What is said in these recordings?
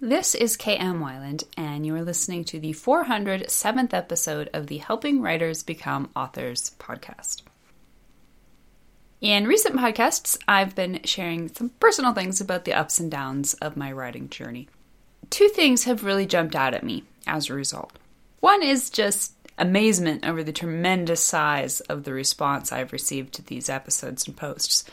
This is KM Weiland, and you are listening to the 407th episode of the Helping Writers Become Authors podcast. In recent podcasts, I've been sharing some personal things about the ups and downs of my writing journey. Two things have really jumped out at me as a result. One is just amazement over the tremendous size of the response I've received to these episodes and posts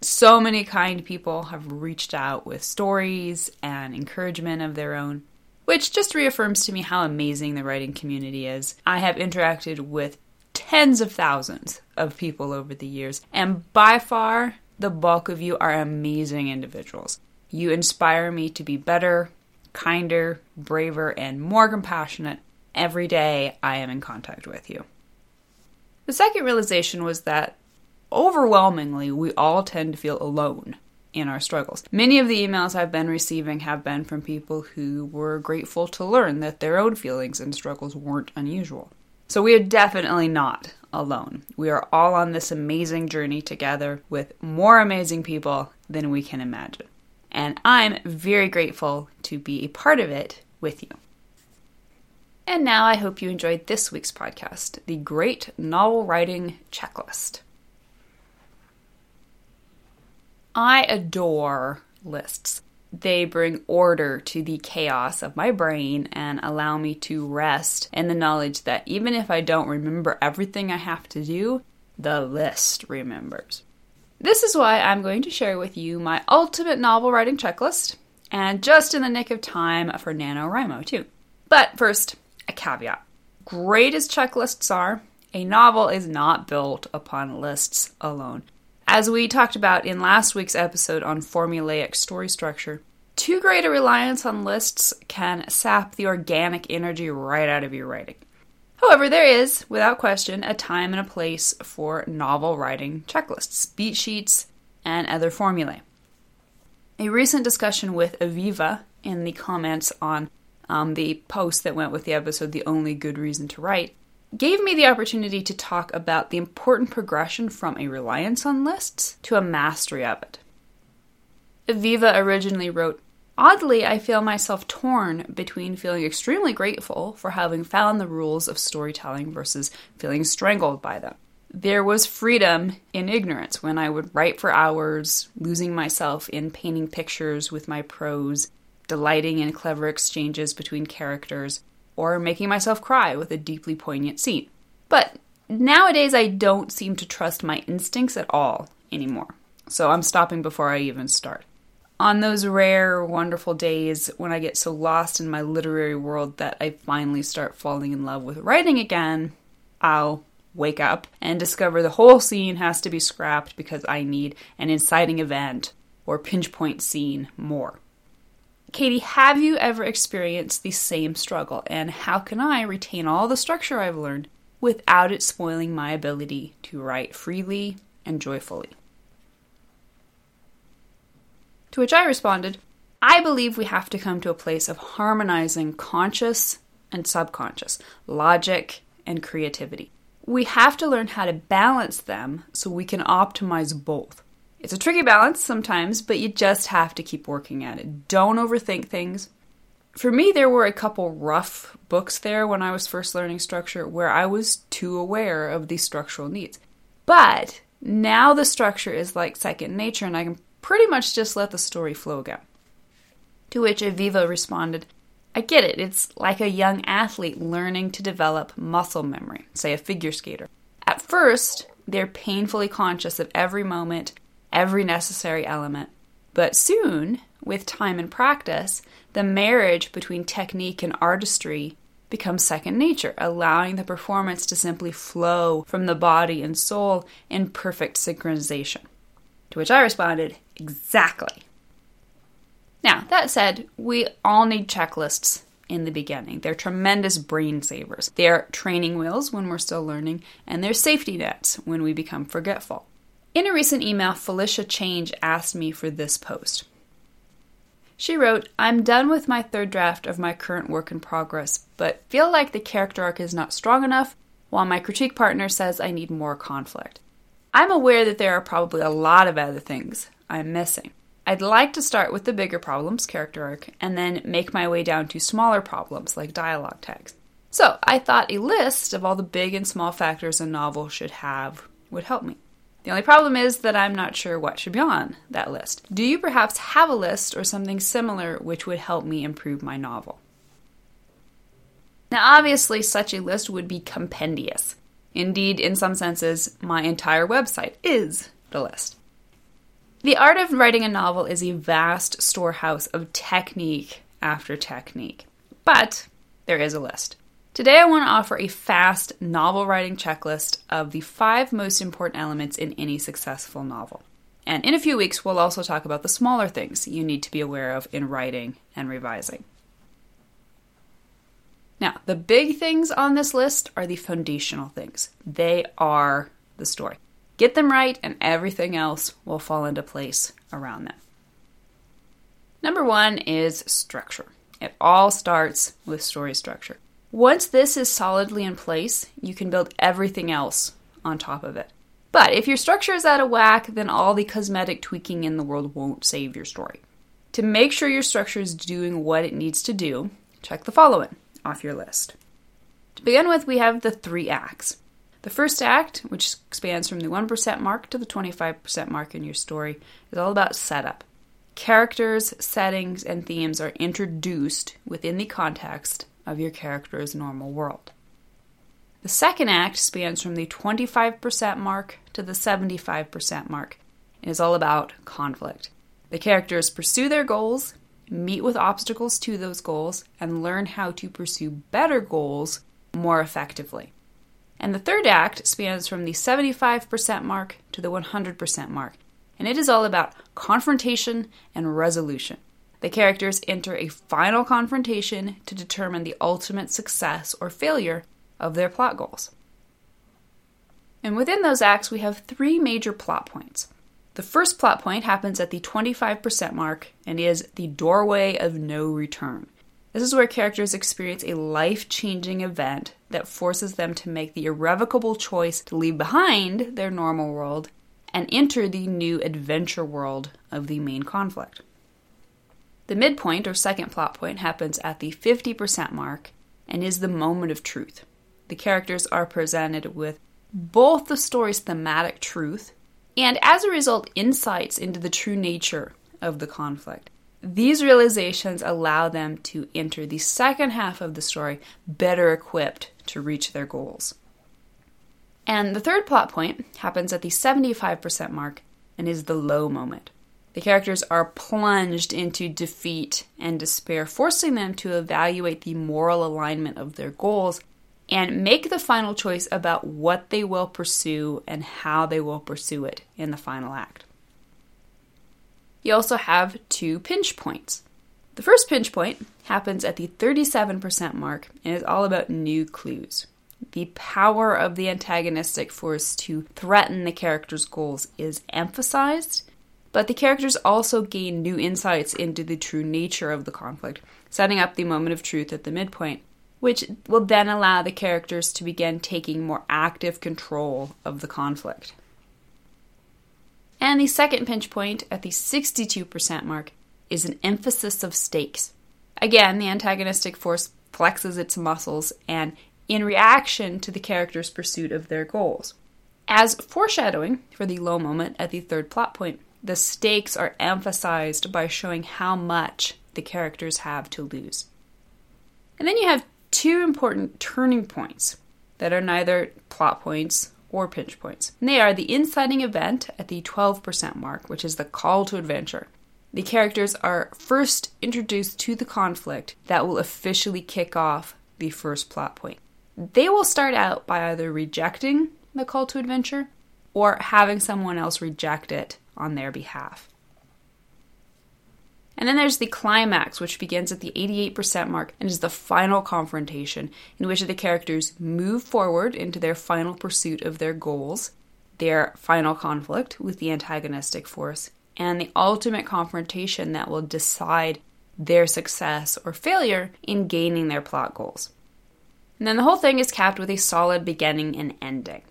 so many kind people have reached out with stories and encouragement of their own, which just reaffirms to me how amazing the writing community is. I have interacted with tens of thousands of people over the years, and by far, the bulk of you are amazing individuals. You inspire me to be better, kinder, braver, and more compassionate every day I am in contact with you. The second realization was that overwhelmingly, we all tend to feel alone in our struggles. Many of the emails I've been receiving have been from people who were grateful to learn that their own feelings and struggles weren't unusual. So we are definitely not alone. We are all on this amazing journey together with more amazing people than we can imagine. And I'm very grateful to be a part of it with you. And now I hope you enjoyed this week's podcast, The Great Novel Writing Checklist. I adore lists. They bring order to the chaos of my brain and allow me to rest in the knowledge that even if I don't remember everything I have to do, the list remembers. This is why I'm going to share with you my ultimate novel writing checklist, and just in the nick of time for NaNoWriMo, too. But first, a caveat. Great as checklists are, a novel is not built upon lists alone. As we talked about in last week's episode on formulaic story structure, too great a reliance on lists can sap the organic energy right out of your writing. However, there is, without question, a time and a place for novel writing checklists, beat sheets, and other formulae. A recent discussion with Aviva in the comments on um, the post that went with the episode, The Only Good Reason to Write, gave me the opportunity to talk about the important progression from a reliance on lists to a mastery of it. Aviva originally wrote, Oddly, I feel myself torn between feeling extremely grateful for having found the rules of storytelling versus feeling strangled by them. There was freedom in ignorance when I would write for hours, losing myself in painting pictures with my prose, delighting in clever exchanges between characters, or making myself cry with a deeply poignant scene. But nowadays, I don't seem to trust my instincts at all anymore. So I'm stopping before I even start. On those rare, wonderful days when I get so lost in my literary world that I finally start falling in love with writing again, I'll wake up and discover the whole scene has to be scrapped because I need an inciting event or pinch point scene more. Katie, have you ever experienced the same struggle, and how can I retain all the structure I've learned without it spoiling my ability to write freely and joyfully? To which I responded, I believe we have to come to a place of harmonizing conscious and subconscious, logic and creativity. We have to learn how to balance them so we can optimize both. It's a tricky balance sometimes, but you just have to keep working at it. Don't overthink things. For me, there were a couple rough books there when I was first learning structure where I was too aware of these structural needs. But now the structure is like second nature and I can pretty much just let the story flow again. To which Aviva responded, I get it. It's like a young athlete learning to develop muscle memory, say a figure skater. At first, they're painfully conscious of every moment every necessary element. But soon, with time and practice, the marriage between technique and artistry becomes second nature, allowing the performance to simply flow from the body and soul in perfect synchronization. To which I responded, exactly. Now, that said, we all need checklists in the beginning. They're tremendous brain savers. They're training wheels when we're still learning, and they're safety nets when we become forgetful. In a recent email, Felicia Change asked me for this post. She wrote, I'm done with my third draft of my current work in progress, but feel like the character arc is not strong enough, while my critique partner says I need more conflict. I'm aware that there are probably a lot of other things I'm missing. I'd like to start with the bigger problems, character arc, and then make my way down to smaller problems like dialogue tags. So I thought a list of all the big and small factors a novel should have would help me. The only problem is that I'm not sure what should be on that list. Do you perhaps have a list or something similar which would help me improve my novel? Now, obviously, such a list would be compendious. Indeed, in some senses, my entire website is the list. The art of writing a novel is a vast storehouse of technique after technique. But there is a list. Today, I want to offer a fast novel writing checklist of the five most important elements in any successful novel. And in a few weeks, we'll also talk about the smaller things you need to be aware of in writing and revising. Now, the big things on this list are the foundational things. They are the story. Get them right, and everything else will fall into place around them. Number one is structure. It all starts with story structure. Once this is solidly in place, you can build everything else on top of it. But if your structure is out of whack, then all the cosmetic tweaking in the world won't save your story. To make sure your structure is doing what it needs to do, check the following off your list. To begin with, we have the three acts. The first act, which expands from the 1% mark to the 25% mark in your story, is all about setup. Characters, settings, and themes are introduced within the context of your character's normal world. The second act spans from the 25% mark to the 75% mark and is all about conflict. The characters pursue their goals, meet with obstacles to those goals, and learn how to pursue better goals more effectively. And the third act spans from the 75% mark to the 100% mark, and it is all about confrontation and resolution. The characters enter a final confrontation to determine the ultimate success or failure of their plot goals. And within those acts, we have three major plot points. The first plot point happens at the 25% mark and is the doorway of no return. This is where characters experience a life changing event that forces them to make the irrevocable choice to leave behind their normal world and enter the new adventure world of the main conflict. The midpoint or second plot point happens at the 50% mark and is the moment of truth. The characters are presented with both the story's thematic truth and, as a result, insights into the true nature of the conflict. These realizations allow them to enter the second half of the story better equipped to reach their goals. And the third plot point happens at the 75% mark and is the low moment. The characters are plunged into defeat and despair, forcing them to evaluate the moral alignment of their goals and make the final choice about what they will pursue and how they will pursue it in the final act. You also have two pinch points. The first pinch point happens at the 37% mark and is all about new clues. The power of the antagonistic force to threaten the character's goals is emphasized but the characters also gain new insights into the true nature of the conflict, setting up the moment of truth at the midpoint, which will then allow the characters to begin taking more active control of the conflict. And the second pinch point at the 62% mark is an emphasis of stakes. Again, the antagonistic force flexes its muscles and in reaction to the character's pursuit of their goals. As foreshadowing for the low moment at the third plot point, the stakes are emphasized by showing how much the characters have to lose. And then you have two important turning points that are neither plot points or pinch points. And they are the inciting event at the 12% mark, which is the call to adventure. The characters are first introduced to the conflict that will officially kick off the first plot point. They will start out by either rejecting the call to adventure or having someone else reject it on their behalf. And then there's the climax, which begins at the 88% mark and is the final confrontation, in which the characters move forward into their final pursuit of their goals, their final conflict with the antagonistic force, and the ultimate confrontation that will decide their success or failure in gaining their plot goals. And then the whole thing is capped with a solid beginning and ending.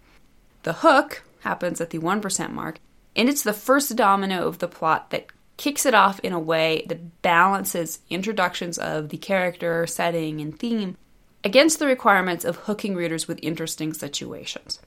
The hook happens at the 1% mark and it's the first domino of the plot that kicks it off in a way that balances introductions of the character, setting, and theme against the requirements of hooking readers with interesting situations.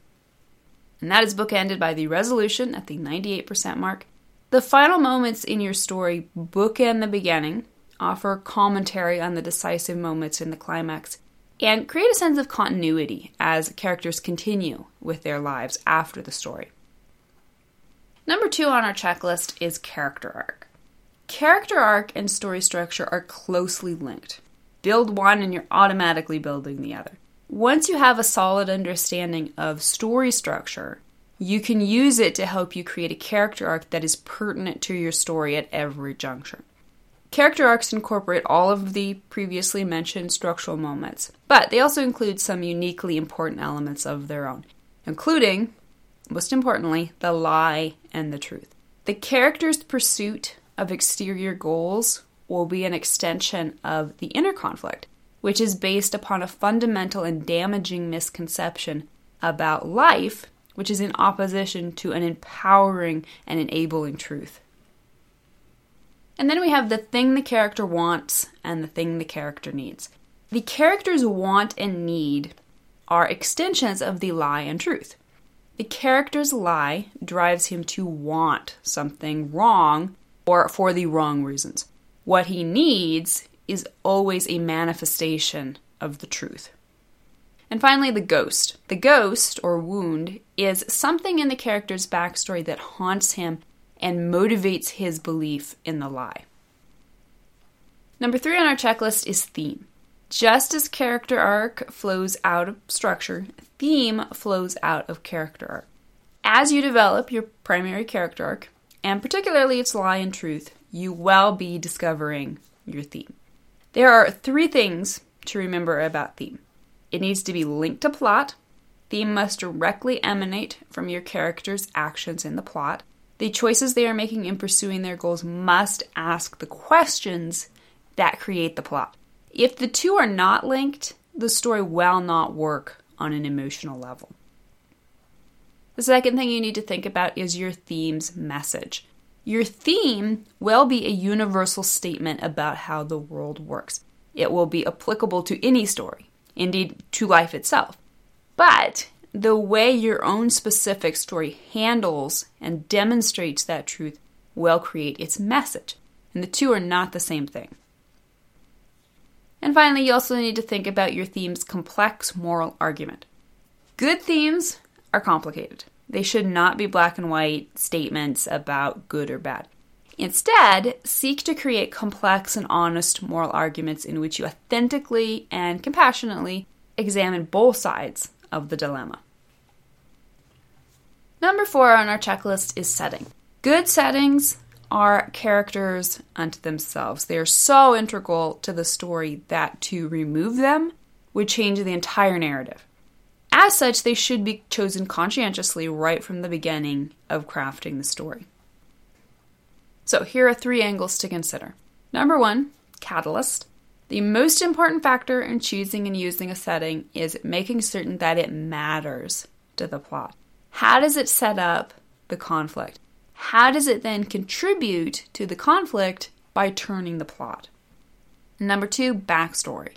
And that is bookended by the resolution at the 98% mark. The final moments in your story bookend the beginning, offer commentary on the decisive moments in the climax, and create a sense of continuity as characters continue with their lives after the story. Number two on our checklist is character arc. Character arc and story structure are closely linked. Build one and you're automatically building the other. Once you have a solid understanding of story structure, you can use it to help you create a character arc that is pertinent to your story at every juncture. Character arcs incorporate all of the previously mentioned structural moments, but they also include some uniquely important elements of their own, including, most importantly, the lie and the truth. The character's pursuit of exterior goals will be an extension of the inner conflict, which is based upon a fundamental and damaging misconception about life, which is in opposition to an empowering and enabling truth. And then we have the thing the character wants and the thing the character needs. The character's want and need are extensions of the lie and truth. The character's lie drives him to want something wrong or for the wrong reasons. What he needs is always a manifestation of the truth. And finally, the ghost. The ghost, or wound, is something in the character's backstory that haunts him and motivates his belief in the lie. Number three on our checklist is theme. Just as character arc flows out of structure, theme flows out of character arc. As you develop your primary character arc, and particularly its lie and truth, you will be discovering your theme. There are three things to remember about theme it needs to be linked to plot, theme must directly emanate from your character's actions in the plot, the choices they are making in pursuing their goals must ask the questions that create the plot. If the two are not linked, the story will not work on an emotional level. The second thing you need to think about is your theme's message. Your theme will be a universal statement about how the world works. It will be applicable to any story, indeed, to life itself. But the way your own specific story handles and demonstrates that truth will create its message. And the two are not the same thing. And finally, you also need to think about your theme's complex moral argument. Good themes are complicated. They should not be black and white statements about good or bad. Instead, seek to create complex and honest moral arguments in which you authentically and compassionately examine both sides of the dilemma. Number four on our checklist is setting. Good settings are characters unto themselves. They are so integral to the story that to remove them would change the entire narrative. As such, they should be chosen conscientiously right from the beginning of crafting the story. So, here are three angles to consider. Number one, catalyst. The most important factor in choosing and using a setting is making certain that it matters to the plot. How does it set up the conflict? How does it then contribute to the conflict by turning the plot? Number two, backstory.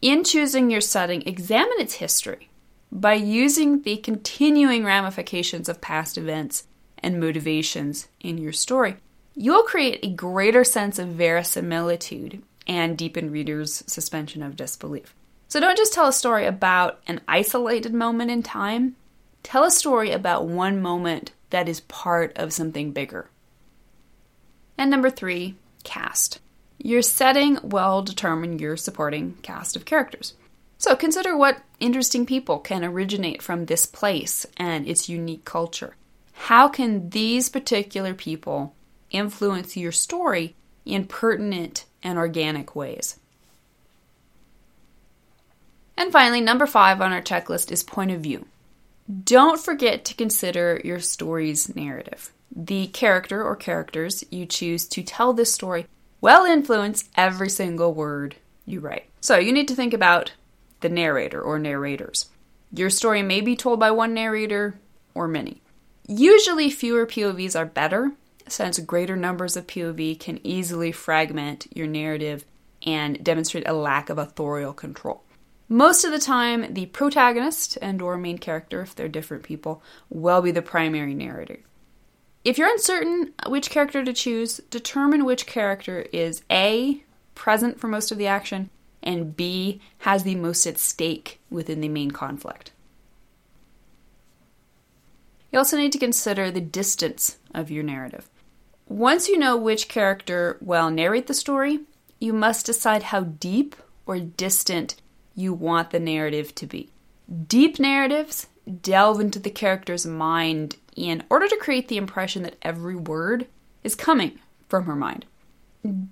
In choosing your setting, examine its history. By using the continuing ramifications of past events and motivations in your story, you'll create a greater sense of verisimilitude and deepen readers' suspension of disbelief. So don't just tell a story about an isolated moment in time, tell a story about one moment that is part of something bigger. And number three, cast. Your setting will determine your supporting cast of characters. So consider what interesting people can originate from this place and its unique culture. How can these particular people influence your story in pertinent and organic ways. And finally, number five on our checklist is point of view. Don't forget to consider your story's narrative. The character or characters you choose to tell this story will influence every single word you write. So you need to think about the narrator or narrators. Your story may be told by one narrator or many. Usually, fewer POVs are better since greater numbers of POV can easily fragment your narrative and demonstrate a lack of authorial control. Most of the time, the protagonist and or main character, if they're different people, will be the primary narrator. If you're uncertain which character to choose, determine which character is A, present for most of the action, and B, has the most at stake within the main conflict. You also need to consider the distance of your narrative. Once you know which character will narrate the story, you must decide how deep or distant you want the narrative to be. Deep narratives delve into the character's mind in order to create the impression that every word is coming from her mind.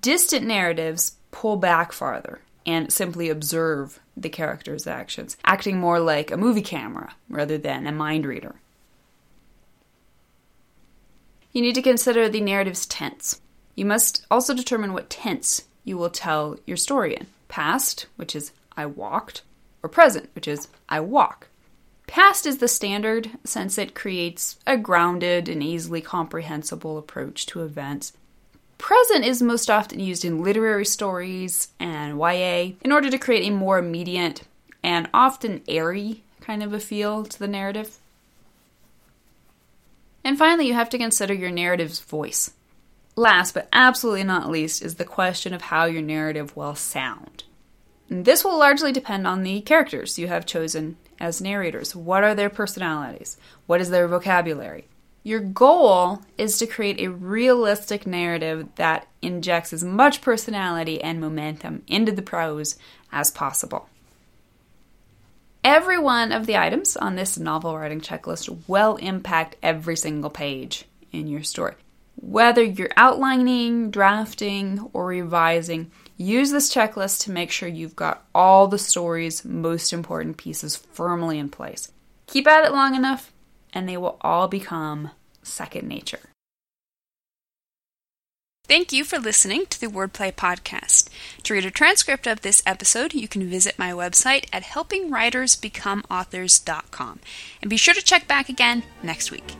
Distant narratives pull back farther and simply observe the character's actions, acting more like a movie camera rather than a mind reader. You need to consider the narrative's tense. You must also determine what tense you will tell your story in past, which is I walked, or present, which is I walk. Past is the standard since it creates a grounded and easily comprehensible approach to events. Present is most often used in literary stories and YA in order to create a more immediate and often airy kind of a feel to the narrative. And finally, you have to consider your narrative's voice. Last but absolutely not least is the question of how your narrative will sound. This will largely depend on the characters you have chosen as narrators. What are their personalities? What is their vocabulary? Your goal is to create a realistic narrative that injects as much personality and momentum into the prose as possible. Every one of the items on this novel writing checklist will impact every single page in your story. Whether you're outlining, drafting, or revising, use this checklist to make sure you've got all the story's most important pieces firmly in place. Keep at it long enough, and they will all become second nature. Thank you for listening to the Wordplay Podcast. To read a transcript of this episode, you can visit my website at helpingwritersbecomeauthors.com. And be sure to check back again next week.